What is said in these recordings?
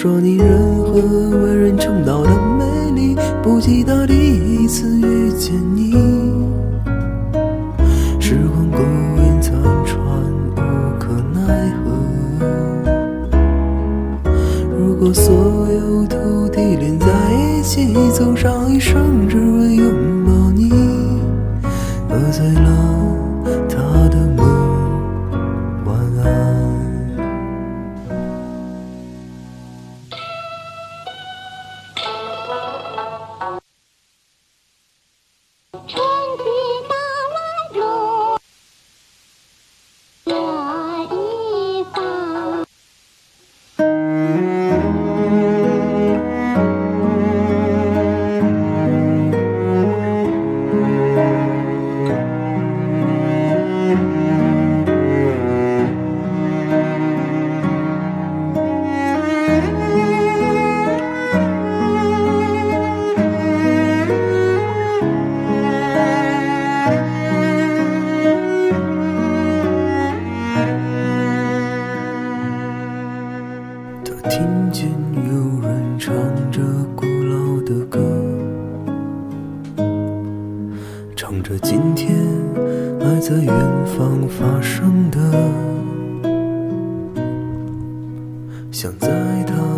说：“你任何为人称道的美丽，不及他第一次遇见你。时光苟延残喘，无可奈何。如果所 Oh! 听见有人唱着古老的歌，唱着今天还在远方发生的，想在他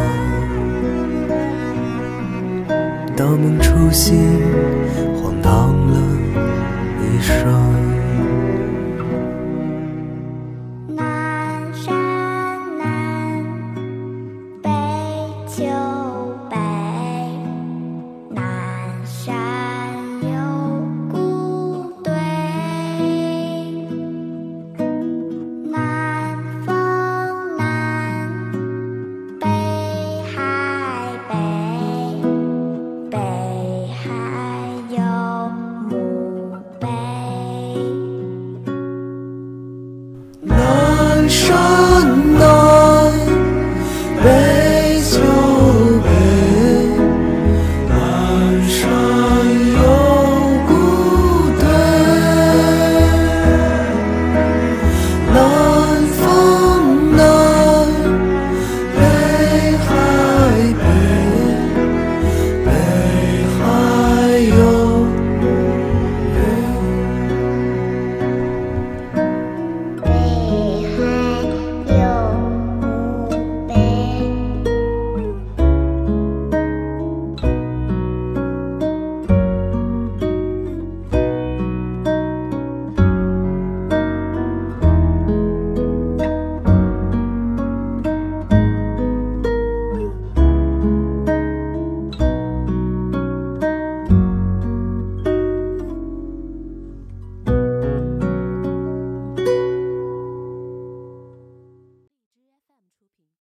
大梦初醒荒唐了一生。